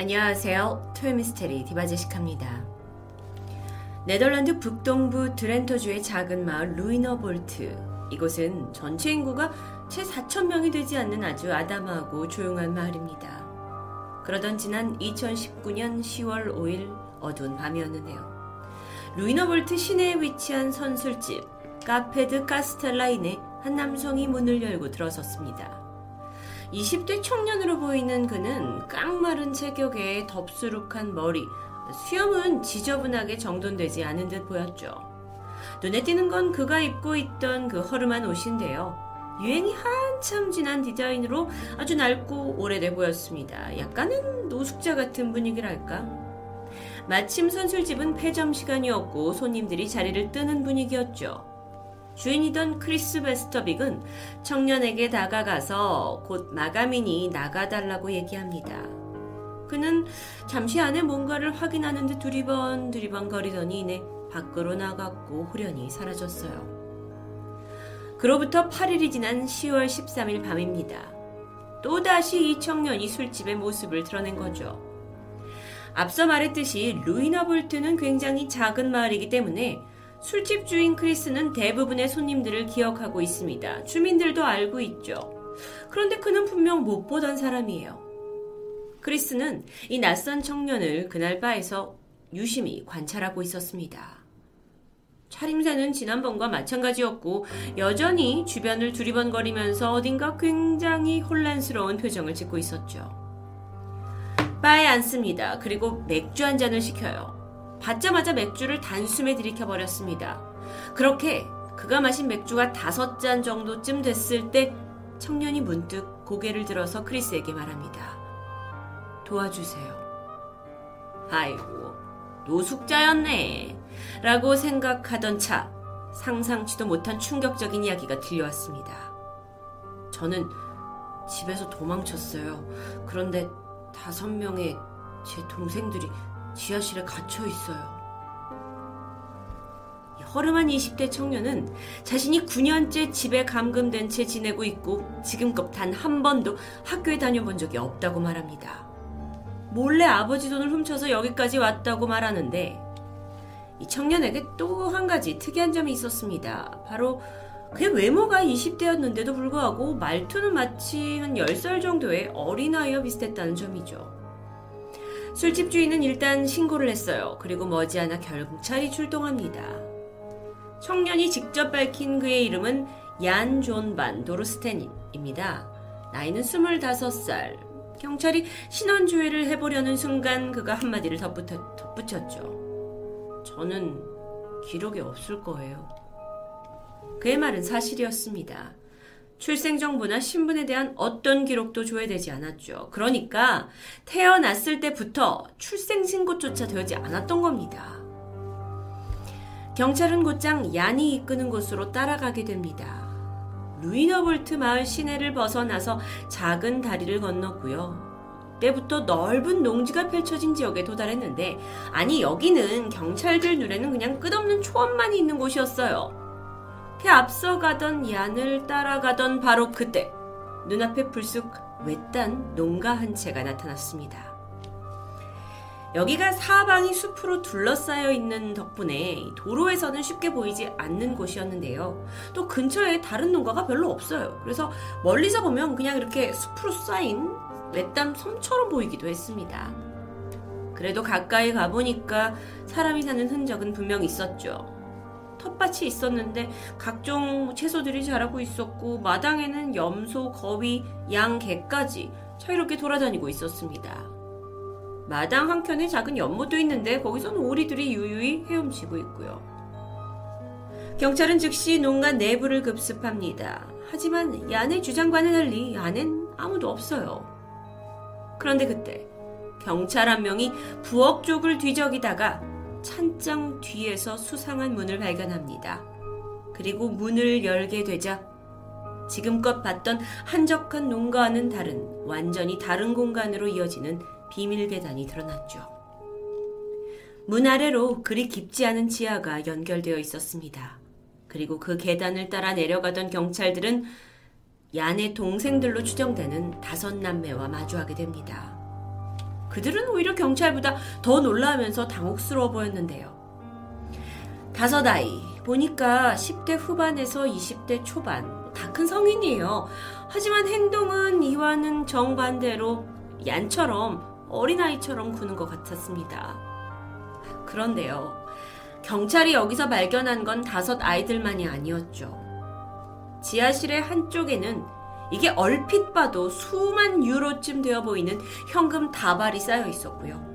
안녕하세요. 토요미스테리 디바제시카입니다. 네덜란드 북동부 드렌터주의 작은 마을 루이너볼트. 이곳은 전체 인구가 채 4천명이 되지 않는 아주 아담하고 조용한 마을입니다. 그러던 지난 2019년 10월 5일 어두운 밤이었는데요. 루이너볼트 시내에 위치한 선술집 카페드 카스텔라인에 한 남성이 문을 열고 들어섰습니다. 20대 청년으로 보이는 그는 깡마른 체격에 덥수룩한 머리, 수염은 지저분하게 정돈되지 않은 듯 보였죠. 눈에 띄는 건 그가 입고 있던 그 허름한 옷인데요. 유행이 한참 지난 디자인으로 아주 낡고 오래돼 보였습니다. 약간은 노숙자 같은 분위기랄까? 마침 선술집은 폐점 시간이었고 손님들이 자리를 뜨는 분위기였죠. 주인이던 크리스 베스터빅은 청년에게 다가가서 곧 마감이니 나가달라고 얘기합니다. 그는 잠시 안에 뭔가를 확인하는 듯 두리번 두리번 거리더니 이내 밖으로 나갔고 후련히 사라졌어요. 그로부터 8일이 지난 10월 13일 밤입니다. 또다시 이 청년이 술집의 모습을 드러낸 거죠. 앞서 말했듯이 루이너볼트는 굉장히 작은 마을이기 때문에 술집 주인 크리스는 대부분의 손님들을 기억하고 있습니다. 주민들도 알고 있죠. 그런데 그는 분명 못 보던 사람이에요. 크리스는 이 낯선 청년을 그날 바에서 유심히 관찰하고 있었습니다. 차림새는 지난번과 마찬가지였고 여전히 주변을 두리번거리면서 어딘가 굉장히 혼란스러운 표정을 짓고 있었죠. 바에 앉습니다. 그리고 맥주 한 잔을 시켜요. 받자마자 맥주를 단숨에 들이켜버렸습니다. 그렇게 그가 마신 맥주가 다섯 잔 정도쯤 됐을 때 청년이 문득 고개를 들어서 크리스에게 말합니다. 도와주세요. 아이고, 노숙자였네. 라고 생각하던 차, 상상치도 못한 충격적인 이야기가 들려왔습니다. 저는 집에서 도망쳤어요. 그런데 다섯 명의 제 동생들이 지하실에 갇혀 있어요. 허름한 20대 청년은 자신이 9년째 집에 감금된 채 지내고 있고 지금껏 단 한 번도 학교에 다녀본 적이 없다고 말합니다. 몰래 아버지 돈을 훔쳐서 여기까지 왔다고 말하는데 이 청년에게 또 한 가지 특이한 점이 있었습니다. 바로 그의 외모가 20대였는데도 불구하고 말투는 마치 한 10살 정도의 어린아이와 비슷했다는 점이죠. 술집 주인은 일단 신고를 했어요. 그리고 머지않아 경찰이 출동합니다. 청년이 직접 밝힌 그의 이름은 얀 존 반 도르스텐입니다. 나이는 25살. 경찰이 신원조회를 해보려는 순간 그가 한마디를 덧붙여, 덧붙였죠. 저는 기록이 없을 거예요. 그의 말은 사실이었습니다. 출생정보나 신분에 대한 어떤 기록도 조회되지 않았죠. 그러니까 태어났을 때부터 출생신고조차 되지 않았던 겁니다. 경찰은 곧장 얀이 이끄는 곳으로 따라가게 됩니다. 루이너볼트 마을 시내를 벗어나서 작은 다리를 건넜고요. 때부터 넓은 농지가 펼쳐진 지역에 도달했는데 아니 여기는 경찰들 눈에는 그냥 끝없는 초원만 있는 곳이었어요. 그 앞서가던 얀을 따라가던 바로 그때 눈앞에 불쑥 외딴 농가 한 채가 나타났습니다. 여기가 사방이 숲으로 둘러싸여 있는 덕분에 도로에서는 쉽게 보이지 않는 곳이었는데요. 또 근처에 다른 농가가 별로 없어요. 그래서 멀리서 보면 그냥 이렇게 숲으로 쌓인 외딴 섬처럼 보이기도 했습니다. 그래도 가까이 가보니까 사람이 사는 흔적은 분명 있었죠. 텃밭이 있었는데 각종 채소들이 자라고 있었고 마당에는 염소, 거위, 양, 개까지 자유롭게 돌아다니고 있었습니다. 마당 한켠에 작은 연못도 있는데 거기서는 오리들이 유유히 헤엄치고 있고요. 경찰은 즉시 농가 내부를 급습합니다. 하지만 얀의 주장과는 달리 안엔 아무도 없어요. 그런데 그때 경찰 한 명이 부엌 쪽을 뒤적이다가 찬장 뒤에서 수상한 문을 발견합니다. 그리고 문을 열게 되자 지금껏 봤던 한적한 농가와는 다른 완전히 다른 공간으로 이어지는 비밀 계단이 드러났죠. 문 아래로 그리 깊지 않은 지하가 연결되어 있었습니다. 그리고 그 계단을 따라 내려가던 경찰들은 얀의 동생들로 추정되는 다섯 남매와 마주하게 됩니다. 그들은 오히려 경찰보다 더 놀라면서 당혹스러워 보였는데요. 다섯 아이, 보니까 10대 후반에서 20대 초반, 다 큰 성인이에요. 하지만 행동은 이와는 정반대로 얀처럼 어린아이처럼 구는 것 같았습니다. 그런데요. 경찰이 여기서 발견한 건 다섯 아이들만이 아니었죠. 지하실의 한쪽에는 이게 얼핏 봐도 수만 유로쯤 되어 보이는 현금 다발이 쌓여 있었고요.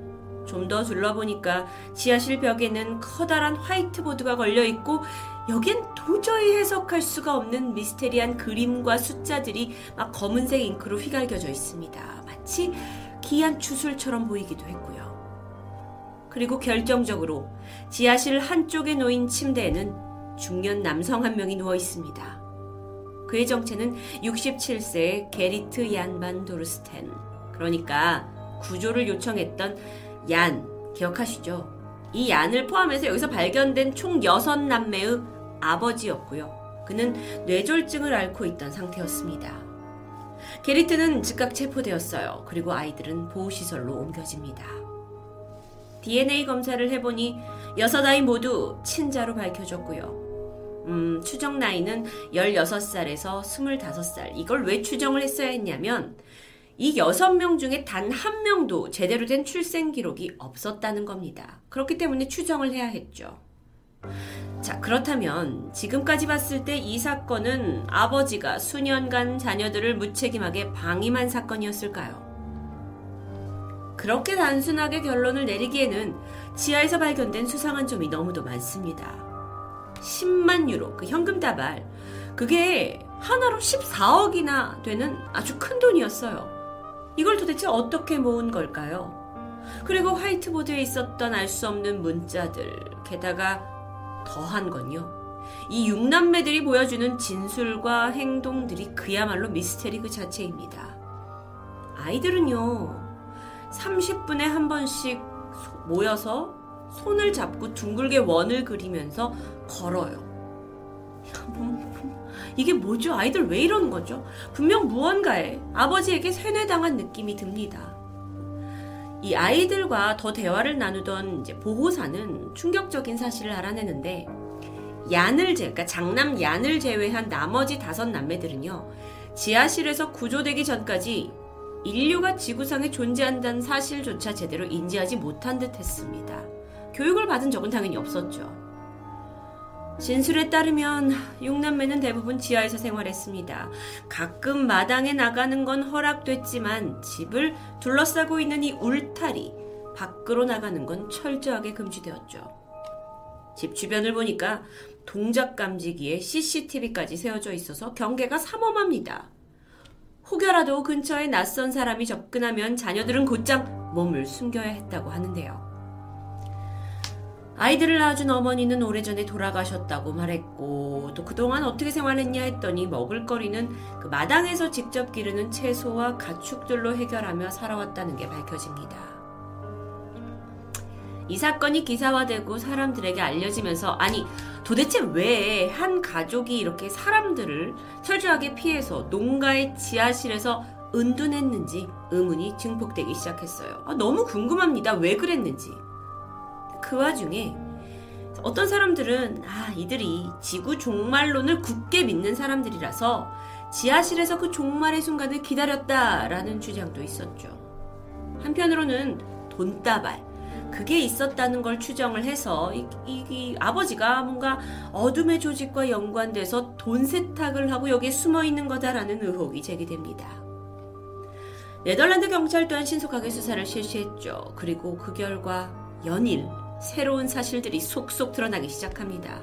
좀 더 둘러보니까 지하실 벽에는 커다란 화이트보드가 걸려 있고 여긴 도저히 해석할 수가 없는 미스테리한 그림과 숫자들이 막 검은색 잉크로 휘갈겨져 있습니다. 마치 기이한 추술처럼 보이기도 했고요. 그리고 결정적으로 지하실 한쪽에 놓인 침대에는 중년 남성 한 명이 누워 있습니다. 그의 정체는 67세의 게리트 얀반 도르스텐. 그러니까 구조를 요청했던 얀, 기억하시죠? 이 얀을 포함해서 여기서 발견된 총 6남매의 아버지였고요. 그는 뇌졸증을 앓고 있던 상태였습니다. 게리트는 즉각 체포되었어요. 그리고 아이들은 보호시설로 옮겨집니다. DNA 검사를 해보니 여섯 아이 모두 친자로 밝혀졌고요. 음, 추정 나이는 16살에서 25살. 이걸 왜 추정을 했어야 했냐면, 이 6명 중에 단 한 명도 제대로 된 출생 기록이 없었다는 겁니다. 그렇기 때문에 추정을 해야 했죠. 자, 그렇다면 지금까지 봤을 때 이 사건은 아버지가 수년간 자녀들을 무책임하게 방임한 사건이었을까요? 그렇게 단순하게 결론을 내리기에는 지하에서 발견된 수상한 점이 너무도 많습니다. 10만 유로, 그 현금 다발. 그게 하나로 14억이나 되는 아주 큰 돈이었어요. 이걸 도대체 어떻게 모은 걸까요? 그리고 화이트보드에 있었던 알 수 없는 문자들, 게다가 더한 건요. 이 육남매들이 보여주는 진술과 행동들이 그야말로 미스테리 그 자체입니다. 아이들은요, 30분에 한 번씩 모여서 손을 잡고 둥글게 원을 그리면서 걸어요. 뭐, 이게 뭐죠? 아이들 왜 이러는 거죠? 분명 무언가에 아버지에게 세뇌당한 느낌이 듭니다. 이 아이들과 더 대화를 나누던 이제 보호사는 충격적인 사실을 알아내는데 얀을 제, 그러니까 장남 얀을 제외한 나머지 다섯 남매들은요 지하실에서 구조되기 전까지 인류가 지구상에 존재한다는 사실조차 제대로 인지하지 못한 듯했습니다. 교육을 받은 적은 당연히 없었죠. 진술에 따르면 육남매는 대부분 지하에서 생활했습니다. 가끔 마당에 나가는 건 허락됐지만 집을 둘러싸고 있는 이 울타리 밖으로 나가는 건 철저하게 금지되었죠. 집 주변을 보니까 동작 감지기에 CCTV까지 세워져 있어서 경계가 삼엄합니다. 혹여라도 근처에 낯선 사람이 접근하면 자녀들은 곧장 몸을 숨겨야 했다고 하는데요. 아이들을 낳아준 어머니는 오래전에 돌아가셨다고 말했고 또 그동안 어떻게 생활했냐 했더니 먹을거리는 그 마당에서 직접 기르는 채소와 가축들로 해결하며 살아왔다는 게 밝혀집니다. 이 사건이 기사화되고 사람들에게 알려지면서 아니 도대체 왜 한 가족이 이렇게 사람들을 철저하게 피해서 농가의 지하실에서 은둔했는지 의문이 증폭되기 시작했어요. 아, 너무 궁금합니다. 왜 그랬는지. 그 와중에 어떤 사람들은 아 이들이 지구 종말론을 굳게 믿는 사람들이라서 지하실에서 그 종말의 순간을 기다렸다라는 주장도 있었죠. 한편으로는 돈다발 그게 있었다는 걸 추정을 해서 이, 이, 이, 아버지가 뭔가 어둠의 조직과 연관돼서 돈 세탁을 하고 여기에 숨어 있는 거다라는 의혹이 제기됩니다. 네덜란드 경찰 또한 신속하게 수사를 실시했죠. 그리고 그 결과 연일 새로운 사실들이 속속 드러나기 시작합니다.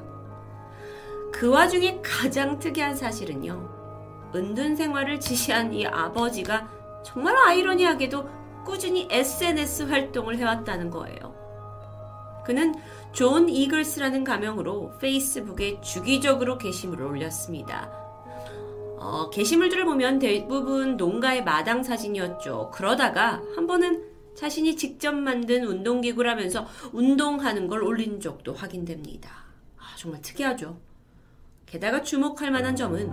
그 와중에 가장 특이한 사실은요. 은둔 생활을 지시한 이 아버지가 정말 아이러니하게도 꾸준히 SNS 활동을 해왔다는 거예요. 그는 존 이글스라는 가명으로 페이스북에 주기적으로 게시물을 올렸습니다. 어, 게시물들을 보면 대부분 농가의 마당 사진이었죠. 그러다가 한 번은 자신이 직접 만든 운동기구라면서 운동하는 걸 올린 적도 확인됩니다. 아, 정말 특이하죠. 게다가 주목할 만한 점은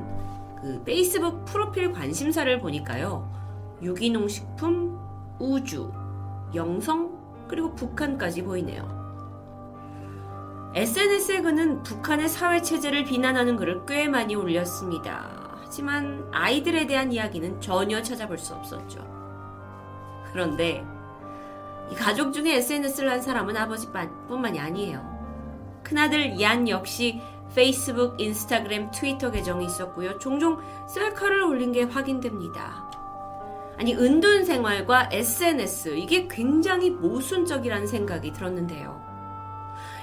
그 페이스북 프로필 관심사를 보니까요. 유기농 식품, 우주, 영성, 그리고 북한까지 보이네요. SNS에 그는 북한의 사회체제를 비난하는 글을 꽤 많이 올렸습니다. 하지만 아이들에 대한 이야기는 전혀 찾아볼 수 없었죠. 그런데 이 가족 중에 SNS를 한 사람은 아버지뿐만이 아니에요. 큰아들 얀 역시 페이스북, 인스타그램, 트위터 계정이 있었고요. 종종 셀카를 올린 게 확인됩니다. 아니, 은둔 생활과 SNS, 이게 굉장히 모순적이라는 생각이 들었는데요.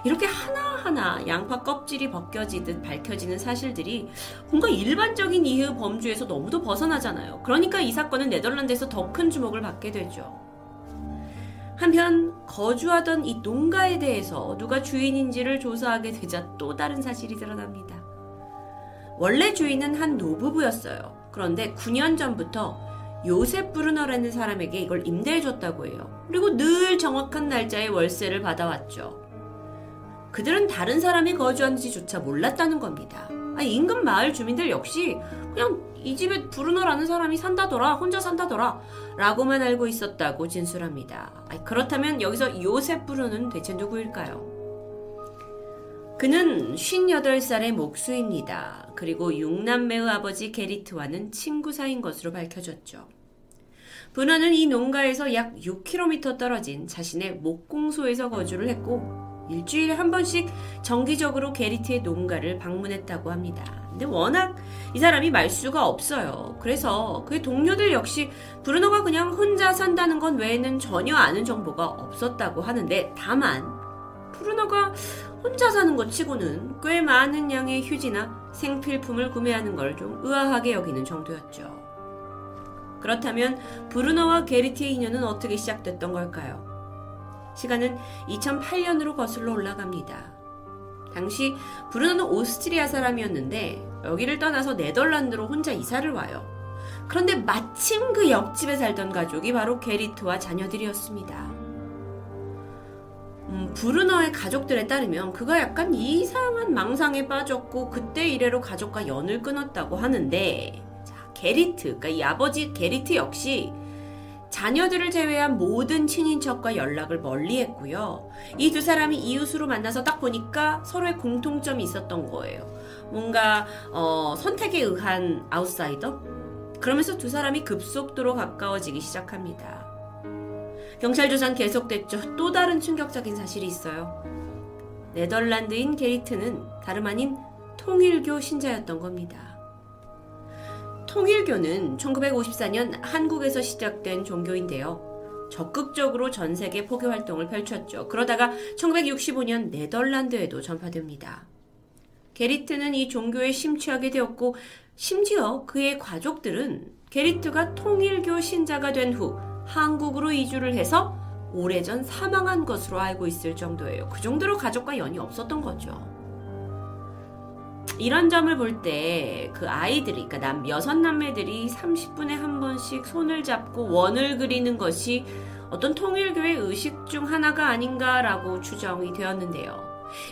이렇게 하나하나 양파 껍질이 벗겨지듯 밝혀지는 사실들이 뭔가 일반적인 이해 범주에서 너무도 벗어나잖아요. 그러니까 이 사건은 네덜란드에서 더 큰 주목을 받게 되죠. 한편 거주하던 이 농가에 대해서 누가 주인인지를 조사하게 되자 또 다른 사실이 드러납니다. 원래 주인은 한 노부부였어요. 그런데 9년 전부터 요셉 브루너라는 사람에게 이걸 임대해줬다고 해요. 그리고 늘 정확한 날짜에 월세를 받아왔죠. 그들은 다른 사람이 거주하는지조차 몰랐다는 겁니다. 아, 인근 마을 주민들 역시 그냥 이 집에 브루너라는 사람이 산다더라, 혼자 산다더라, 라고만 알고 있었다고 진술합니다. 아, 그렇다면 여기서 요셉 브루는 대체 누구일까요? 그는 58살의 목수입니다. 그리고 6남매의 아버지 게리트와는 친구 사이인 것으로 밝혀졌죠. 브루는 이 농가에서 약 6km 떨어진 자신의 목공소에서 거주를 했고 일주일에 한 번씩 정기적으로 게리트의 농가를 방문했다고 합니다. 근데 워낙 이 사람이 말수가 없어요. 그래서 그의 동료들 역시 브루노가 그냥 혼자 산다는 건 외에는 전혀 아는 정보가 없었다고 하는데 다만 브루노가 혼자 사는 것 치고는 꽤 많은 양의 휴지나 생필품을 구매하는 걸 좀 의아하게 여기는 정도였죠. 그렇다면 브루노와 게리티의 인연은 어떻게 시작됐던 걸까요? 시간은 2008년으로 거슬러 올라갑니다. 당시 브루노는 오스트리아 사람이었는데 여기를 떠나서 네덜란드로 혼자 이사를 와요. 그런데 마침 그 옆집에 살던 가족이 바로 게리트와 자녀들이었습니다. 음, 브루너의 가족들에 따르면 그가 약간 이상한 망상에 빠졌고 그때 이래로 가족과 연을 끊었다고 하는데 자, 게리트, 그러니까 이 아버지 게리트 역시 자녀들을 제외한 모든 친인척과 연락을 멀리 했고요. 이 두 사람이 이웃으로 만나서 딱 보니까 서로의 공통점이 있었던 거예요. 뭔가 어, 선택에 의한 아웃사이더? 그러면서 두 사람이 급속도로 가까워지기 시작합니다. 경찰 조사는 계속됐죠. 또 다른 충격적인 사실이 있어요. 네덜란드인 게리트는 다름 아닌 통일교 신자였던 겁니다. 통일교는 1954년 한국에서 시작된 종교인데요. 적극적으로 전 세계 포교 활동을 펼쳤죠. 그러다가 1965년 네덜란드에도 전파됩니다. 게리트는 이 종교에 심취하게 되었고 심지어 그의 가족들은 게리트가 통일교 신자가 된 후 한국으로 이주를 해서 오래전 사망한 것으로 알고 있을 정도예요. 그 정도로 가족과 연이 없었던 거죠. 이런 점을 볼 때 그 아이들이, 그러니까 남, 여섯 남매들이 30분에 한 번씩 손을 잡고 원을 그리는 것이 어떤 통일교의 의식 중 하나가 아닌가라고 추정이 되었는데요.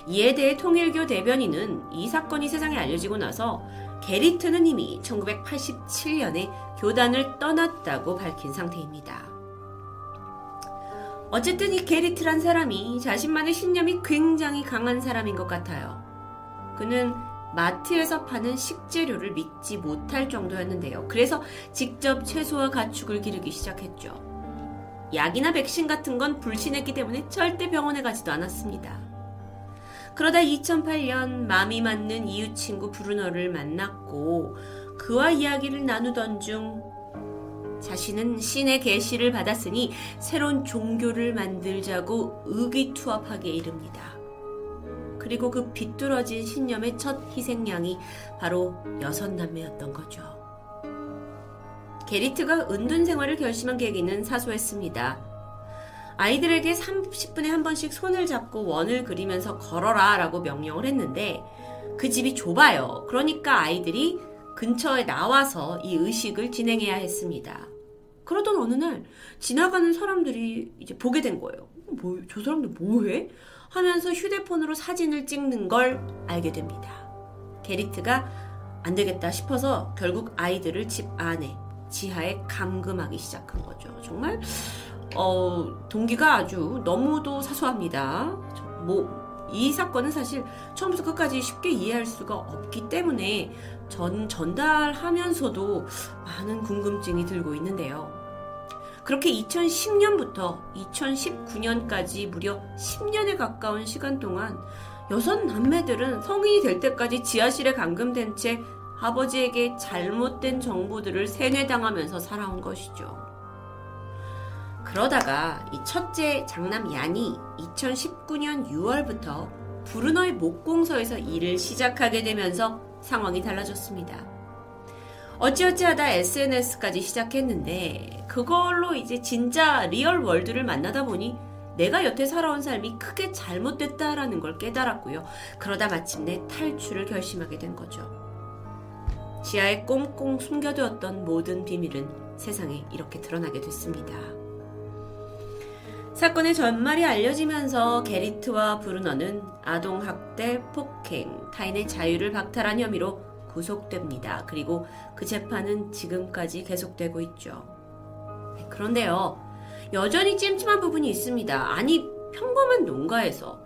이에 대해 통일교 대변인은 이 사건이 세상에 알려지고 나서 게리트는 이미 1987년에 교단을 떠났다고 밝힌 상태입니다. 어쨌든 이 게리트란 사람이 자신만의 신념이 굉장히 강한 사람인 것 같아요. 그는 마트에서 파는 식재료를 믿지 못할 정도였는데요. 그래서 직접 채소와 가축을 기르기 시작했죠. 약이나 백신 같은 건 불신했기 때문에 절대 병원에 가지도 않았습니다. 그러다 2008년 마음이 맞는 이웃 친구 브루너를 만났고 그와 이야기를 나누던 중 자신은 신의 계시를 받았으니 새로운 종교를 만들자고 의기투합하게 이릅니다. 그리고 그 비뚤어진 신념의 첫 희생양이 바로 여섯 남매였던 거죠. 게리트가 은둔 생활을 결심한 계기는 사소했습니다. 아이들에게 30분에 한 번씩 손을 잡고 원을 그리면서 걸어라 라고 명령을 했는데 그 집이 좁아요. 그러니까 아이들이 근처에 나와서 이 의식을 진행해야 했습니다. 그러던 어느 날 지나가는 사람들이 이제 보게 된 거예요. 뭐, 저 사람들 뭐해? 하면서 휴대폰으로 사진을 찍는 걸 알게 됩니다. 게리트가 안 되겠다 싶어서 결국 아이들을 집 안에 지하에 감금하기 시작한 거죠. 정말 어, 동기가 아주 너무도 사소합니다. 뭐, 이 사건은 사실 처음부터 끝까지 쉽게 이해할 수가 없기 때문에 전 전달하면서도 많은 궁금증이 들고 있는데요. 그렇게 2010년부터 2019년까지 무려 10년에 가까운 시간 동안 여섯 남매들은 성인이 될 때까지 지하실에 감금된 채 아버지에게 잘못된 정보들을 세뇌당하면서 살아온 것이죠. 그러다가 이 첫째 장남 얀이 2019년 6월부터 브루너의 목공소에서 일을 시작하게 되면서 상황이 달라졌습니다. 어찌어찌 하다 SNS까지 시작했는데 그걸로 이제 진짜 real world를 만나다 보니 내가 여태 살아온 삶이 크게 잘못됐다라는 걸 깨달았고요. 그러다 마침내 탈출을 결심하게 된 거죠. 지하에 꽁꽁 숨겨두었던 모든 비밀은 세상에 이렇게 드러나게 됐습니다. 사건의 전말이 알려지면서 게리트와 브루너는 아동학대, 폭행, 타인의 자유를 박탈한 혐의로 구속됩니다. 그리고 그 재판은 지금까지 계속되고 있죠. 그런데요, 여전히 찜찜한 부분이 있습니다. 아니, 평범한 농가에서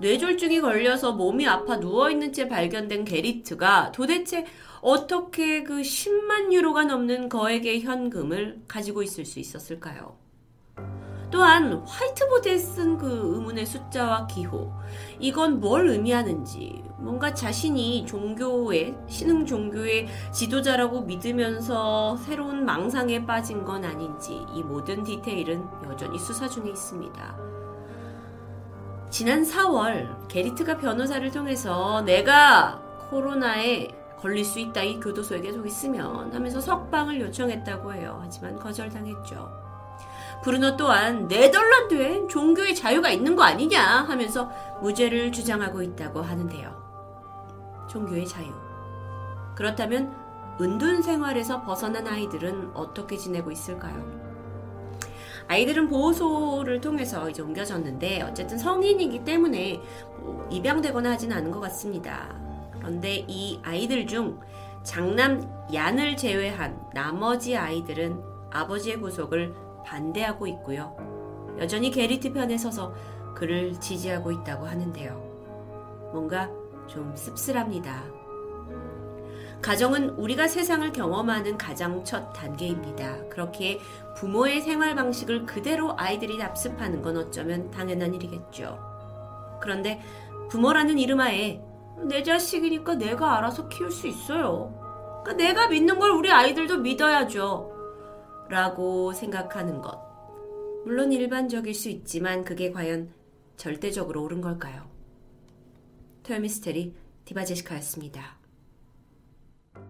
뇌졸중이 걸려서 몸이 아파 누워있는 채 발견된 게리트가 도대체 어떻게 그 10만 유로가 넘는 거액의 현금을 가지고 있을 수 있었을까요? 또한 화이트보드에 쓴 그 의문의 숫자와 기호 이건 뭘 의미하는지 뭔가 자신이 종교의 신흥 종교의 지도자라고 믿으면서 새로운 망상에 빠진 건 아닌지 이 모든 디테일은 여전히 수사 중에 있습니다. 지난 4월 게리트가 변호사를 통해서 내가 코로나에 걸릴 수 있다 이 교도소에 계속 있으면 하면서 석방을 요청했다고 해요. 하지만 거절당했죠. 브루노 또한 네덜란드엔 종교의 자유가 있는 거 아니냐 하면서 무죄를 주장하고 있다고 하는데요. 종교의 자유. 그렇다면 은둔 생활에서 벗어난 아이들은 어떻게 지내고 있을까요? 아이들은 보호소를 통해서 이제 옮겨졌는데 어쨌든 성인이기 때문에 뭐 입양되거나 하진 않은 것 같습니다. 그런데 이 아이들 중 장남 얀을 제외한 나머지 아이들은 아버지의 구속을 반대하고 있고요. 여전히 게리트 편에 서서 그를 지지하고 있다고 하는데요. 뭔가 좀 씁쓸합니다. 가정은 우리가 세상을 경험하는 가장 첫 단계입니다. 그렇게 부모의 생활 방식을 그대로 아이들이 납습하는 건 어쩌면 당연한 일이겠죠. 그런데 부모라는 이름하에 내 자식이니까 내가 알아서 키울 수 있어요. 그러니까 내가 믿는 걸 우리 아이들도 믿어야죠. 라고 생각하는 것. 물론 일반적일 수 있지만 그게 과연 절대적으로 옳은 걸까요? 토요미스테리 디바제시카였습니다.